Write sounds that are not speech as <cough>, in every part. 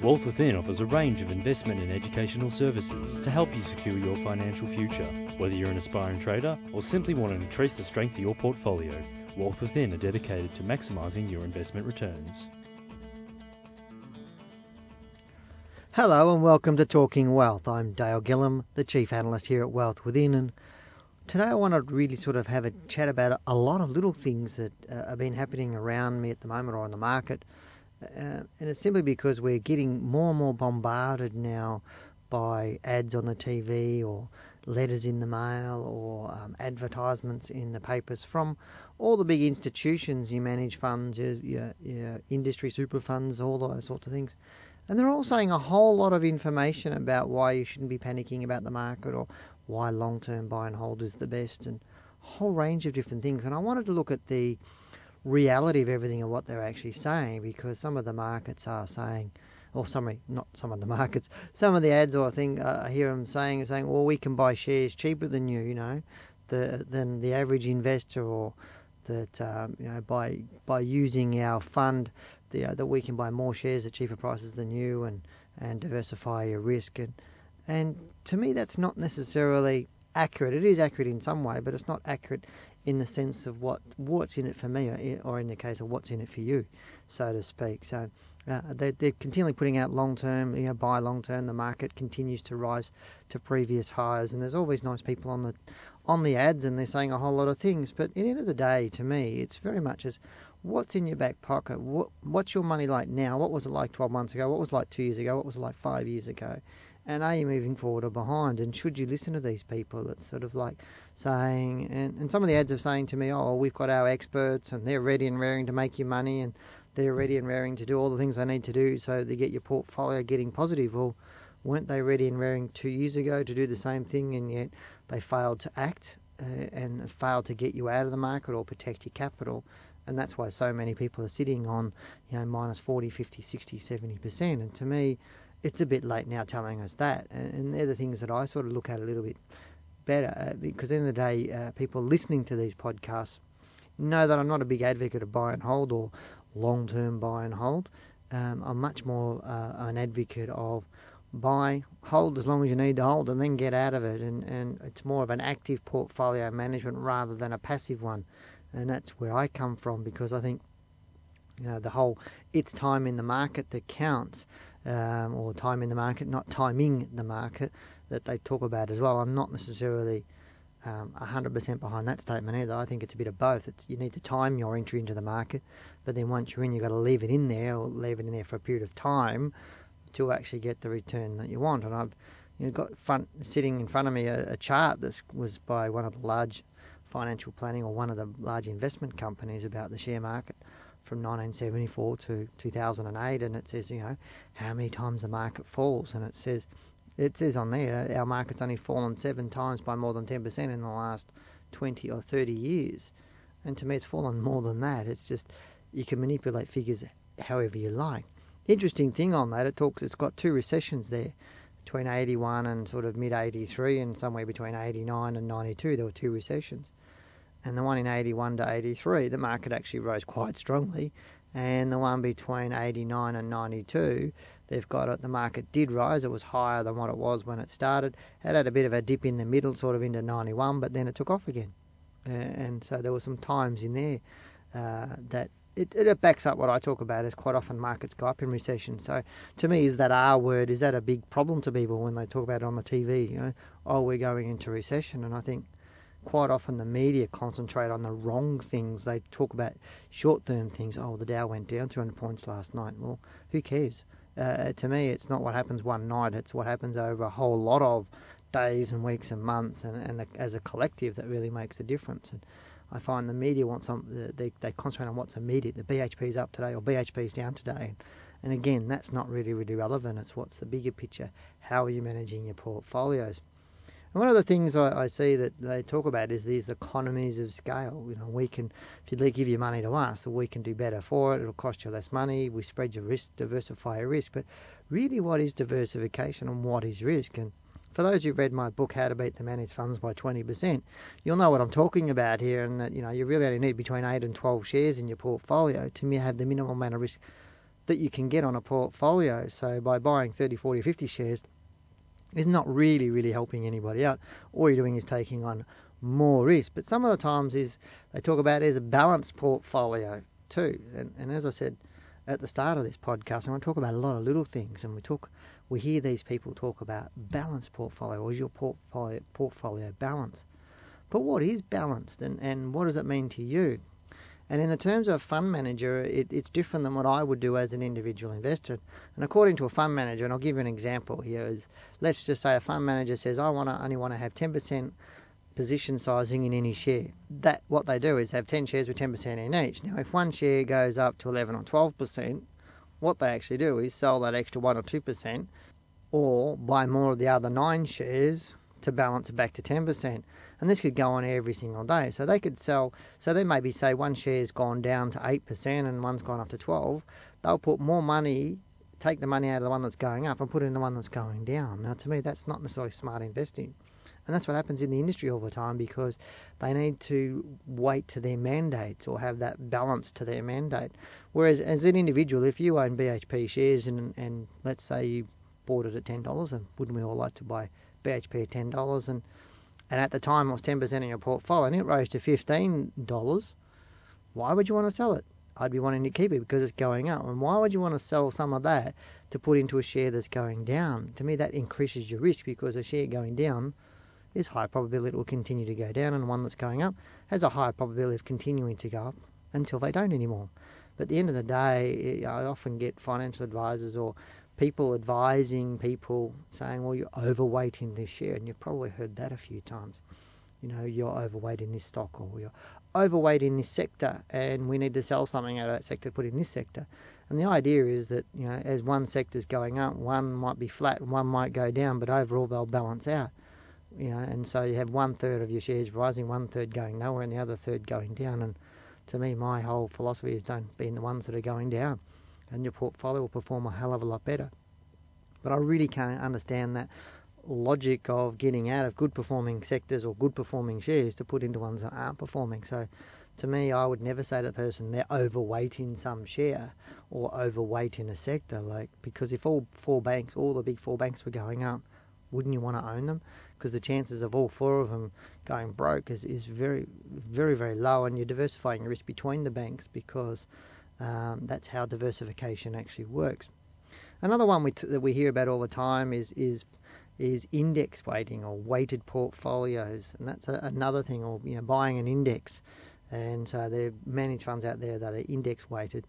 Wealth Within offers a range of investment and educational services to help you secure your financial future. Whether you're an aspiring trader or simply want to increase the strength of your portfolio, Wealth Within are dedicated to maximising your investment returns. Hello and welcome to Talking Wealth. I'm Dale Gillham, the Chief Analyst here at Wealth Within, and today I want to really sort of have a chat about a lot of little things that uh, have been happening around me at the moment or on the market uh, and it's simply because we're getting more and more bombarded now by ads on the TV or letters in the mail or um, advertisements in the papers from all the big institutions you manage funds, your, your, your industry super funds, all those sorts of things. And they're all saying a whole lot of information about why you shouldn't be panicking about the market or why long term buy and hold is the best and a whole range of different things. And I wanted to look at the reality of everything and what they're actually saying because some of the markets are saying, or some not some of the <laughs> markets, some of the ads or I think uh, I hear them saying saying, well, we can buy shares cheaper than you, you know, the, than the average investor, or that um, you know by by using our fund, the, uh, that we can buy more shares at cheaper prices than you and and diversify your risk and and to me that's not necessarily accurate. It is accurate in some way, but it's not accurate in the sense of what what's in it for me, or in the case of what's in it for you, so to speak. So uh, they're, they're continually putting out long term, you know, buy long term. The market continues to rise to previous highs, and there's always nice people on the on the ads, and they're saying a whole lot of things. But at the end of the day, to me, it's very much as what's in your back pocket. What what's your money like now? What was it like 12 months ago? What was it like two years ago? What was it like five years ago? And are you moving forward or behind? And should you listen to these people? It's sort of like saying, and, and some of the ads are saying to me, oh, we've got our experts and they're ready and raring to make you money and they're ready and raring to do all the things they need to do so they get your portfolio getting positive. Well, weren't they ready and raring two years ago to do the same thing and yet they failed to act uh, and failed to get you out of the market or protect your capital? And that's why so many people are sitting on, you know, minus 40, 50, 60, 70%. And to me, it's a bit late now telling us that. And, and they're the things that I sort of look at a little bit better uh, because, at the end of the day, uh, people listening to these podcasts know that I'm not a big advocate of buy and hold or long term buy and hold. Um, I'm much more uh, an advocate of buy, hold as long as you need to hold, and then get out of it. And, and it's more of an active portfolio management rather than a passive one. And that's where I come from because I think, you know, the whole it's time in the market that counts um, or time in the market, not timing the market that they talk about as well. I'm not necessarily um, 100% behind that statement either. I think it's a bit of both. It's, you need to time your entry into the market, but then once you're in, you've got to leave it in there or leave it in there for a period of time to actually get the return that you want. And I've you know, got front, sitting in front of me a, a chart that was by one of the large financial planning or one of the large investment companies about the share market from 1974 to 2008, and it says, you know, how many times the market falls, and it says, it says on there, our market's only fallen seven times by more than 10% in the last 20 or 30 years, and to me, it's fallen more than that. It's just you can manipulate figures however you like. Interesting thing on that, it talks, it's got two recessions there between 81 and sort of mid 83, and somewhere between 89 and 92, there were two recessions and the one in 81 to 83, the market actually rose quite strongly. And the one between 89 and 92, they've got it, the market did rise. It was higher than what it was when it started. It had a bit of a dip in the middle, sort of into 91, but then it took off again. And so there were some times in there uh, that it, it backs up what I talk about is quite often markets go up in recession. So to me, is that R word, is that a big problem to people when they talk about it on the TV? You know, oh, we're going into recession. And I think quite often the media concentrate on the wrong things. They talk about short term things. Oh, the Dow went down 200 points last night. Well, who cares? Uh, to me, it's not what happens one night, it's what happens over a whole lot of days and weeks and months, and, and as a collective that really makes a difference. And I find the media want some, they, they concentrate on what's immediate. The BHP's up today or BHP's down today. And again, that's not really, really relevant. It's what's the bigger picture. How are you managing your portfolios? And one of the things I, I, see that they talk about is these economies of scale. You know, we can, if you give your money to us, we can do better for it. It'll cost you less money. We spread your risk, diversify your risk. But really, what is diversification and what is risk? And for those who've read my book, How to Beat the Managed Funds by 20%, you'll know what I'm talking about here and that, you know, you really only need between 8 and 12 shares in your portfolio to have the minimal amount of risk that you can get on a portfolio. So by buying 30, 40, 50 shares is not really, really helping anybody out. All you're doing is taking on more risk. But some of the times is they talk about as a balanced portfolio too. And, and as I said at the start of this podcast, I want to talk about a lot of little things. And we talk, we hear these people talk about balanced portfolio. Or is your portfolio portfolio balanced? But what is balanced, and, and what does it mean to you? And in the terms of a fund manager, it, it's different than what I would do as an individual investor. And according to a fund manager, and I'll give you an example here, is let's just say a fund manager says, I want to only want to have 10% position sizing in any share. That what they do is have 10 shares with 10% in each. Now, if one share goes up to 11 or 12%, what they actually do is sell that extra 1 or 2% or buy more of the other 9 shares to balance it back to 10% and this could go on every single day. So they could sell. So they maybe say one share's gone down to eight percent and one's gone up to twelve. They'll put more money, take the money out of the one that's going up, and put it in the one that's going down. Now, to me, that's not necessarily smart investing. And that's what happens in the industry all the time because they need to weight to their mandates or have that balance to their mandate. Whereas, as an individual, if you own BHP shares and, and let's say you bought it at $10, and wouldn't we all like to buy BHP at $10 and and at the time it was 10% of your portfolio and it rose to $15, why would you want to sell it? I'd be wanting to keep it because it's going up. And why would you want to sell some of that to put into a share that's going down? To me, that increases your risk because a share going down is high probability it will continue to go down, and one that's going up has a high probability of continuing to go up until they don't anymore. But at the end of the day, I often get financial advisors or people advising people saying, well, you're overweight in this share, and you've probably heard that a few times. You know, you're overweight in this stock, or you're overweight in this sector, and we need to sell something out of that sector to put in this sector. And the idea is that, you know, as one sector's going up, one might be flat and one might go down, but overall they'll balance out. You know, and so you have one third of your shares rising, one third going nowhere, and the other third going down. And to me, my whole philosophy is don't be in the ones that are going down and your portfolio will perform a hell of a lot better. But I really can't understand that logic of getting out of good performing sectors or good performing shares to put into ones that aren't performing. So to me, I would never say to the person they're overweight in some share or overweight in a sector. Like because if all four banks, all the big four banks were going up, wouldn't you want to own them? Because the chances of all four of them going broke is, is very, very, very low, and you're diversifying your risk between the banks because um, that's how diversification actually works. Another one we that we hear about all the time is is is index weighting or weighted portfolios, and that's a, another thing. Or you know, buying an index, and so there are managed funds out there that are index weighted.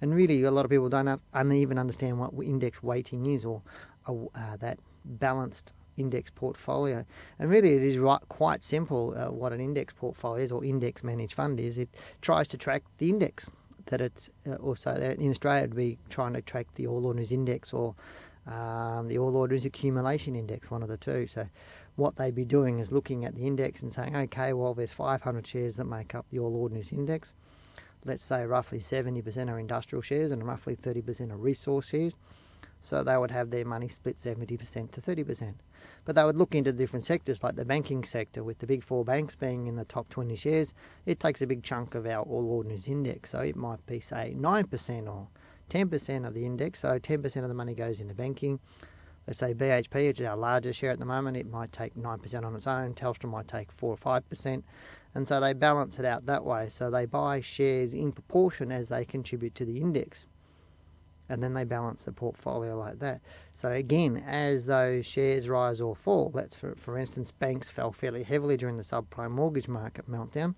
And really, a lot of people don't un- even understand what index weighting is, or uh, that balanced index portfolio. And really, it is right, quite simple. Uh, what an index portfolio is, or index managed fund is, it tries to track the index that it's uh, also in Australia it'd be trying to track the All Ordinaries Index or um, the All Ordinaries Accumulation Index, one of the two. So what they'd be doing is looking at the index and saying, okay, well, there's 500 shares that make up the All Ordinaries Index. Let's say roughly 70% are industrial shares and roughly 30% are resource shares. So they would have their money split 70% to 30%. But they would look into different sectors, like the banking sector, with the big four banks being in the top 20 shares. It takes a big chunk of our All Ordinaries index. So it might be, say, 9% or 10% of the index. So 10% of the money goes into banking. Let's say BHP, which is our largest share at the moment, it might take 9% on its own. Telstra might take 4 or 5%. And so they balance it out that way. So they buy shares in proportion as they contribute to the index and then they balance the portfolio like that. So again, as those shares rise or fall, let's for, for instance, banks fell fairly heavily during the subprime mortgage market meltdown,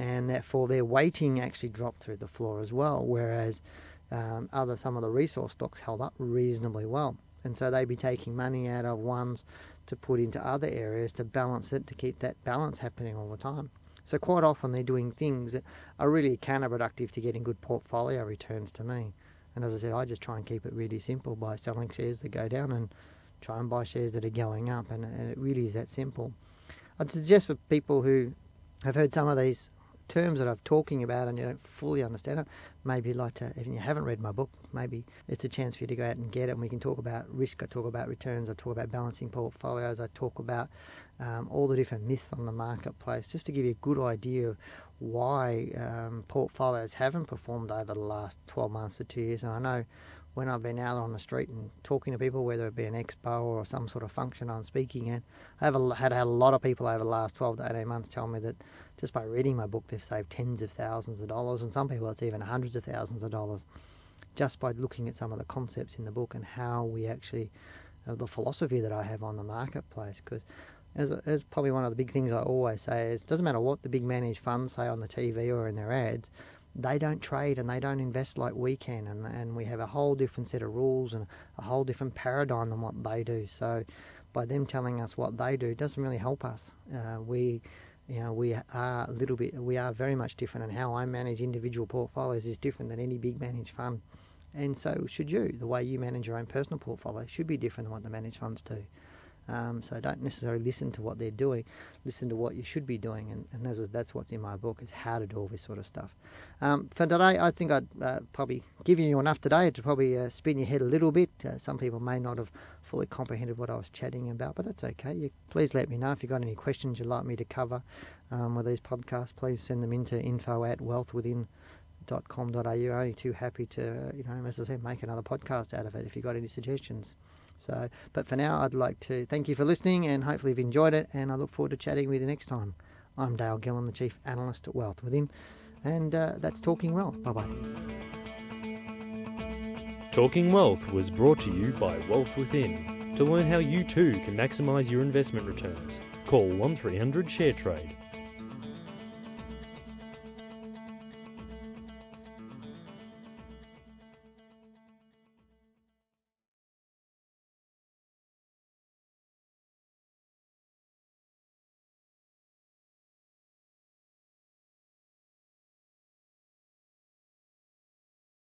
and therefore their weighting actually dropped through the floor as well. Whereas um, other some of the resource stocks held up reasonably well, and so they'd be taking money out of ones to put into other areas to balance it to keep that balance happening all the time. So quite often they're doing things that are really counterproductive to getting good portfolio returns to me. And as I said, I just try and keep it really simple by selling shares that go down and try and buy shares that are going up. And, and it really is that simple. I'd suggest for people who have heard some of these terms that I'm talking about and you don't fully understand it, maybe like to, if you haven't read my book, maybe it's a chance for you to go out and get it and we can talk about risk, I talk about returns, I talk about balancing portfolios, I talk about um, all the different myths on the marketplace, just to give you a good idea of why um, portfolios haven't performed over the last 12 months to two years. And I know when I've been out on the street and talking to people, whether it be an expo or some sort of function I'm speaking at, I have a, had, had a lot of people over the last 12 to 18 months tell me that just by reading my book, they've saved tens of thousands of dollars, and some people it's even hundreds of thousands of dollars just by looking at some of the concepts in the book and how we actually, uh, the philosophy that I have on the marketplace. Because as, as probably one of the big things I always say is, it doesn't matter what the big managed funds say on the TV or in their ads, they don't trade and they don't invest like we can, and and we have a whole different set of rules and a whole different paradigm than what they do. So, by them telling us what they do doesn't really help us. Uh, we, you know, we are a little bit, we are very much different, and how I manage individual portfolios is different than any big managed fund, and so should you. The way you manage your own personal portfolio should be different than what the managed funds do. Um, so don't necessarily listen to what they're doing. Listen to what you should be doing, and, and that's, that's what's in my book is how to do all this sort of stuff. Um, for today, I think I'd uh, probably given you enough today to probably uh, spin your head a little bit. Uh, some people may not have fully comprehended what I was chatting about, but that's okay. You, please let me know if you've got any questions you'd like me to cover um, with these podcasts. Please send them into info at wealthwithin.com.au. I'm only too happy to, uh, you know, as I said, make another podcast out of it if you've got any suggestions. So, but for now, I'd like to thank you for listening and hopefully you've enjoyed it. And I look forward to chatting with you next time. I'm Dale Gillham, the Chief Analyst at Wealth Within, and uh, that's Talking Wealth. Bye bye. Talking Wealth was brought to you by Wealth Within. To learn how you too can maximise your investment returns, call 1300 ShareTrade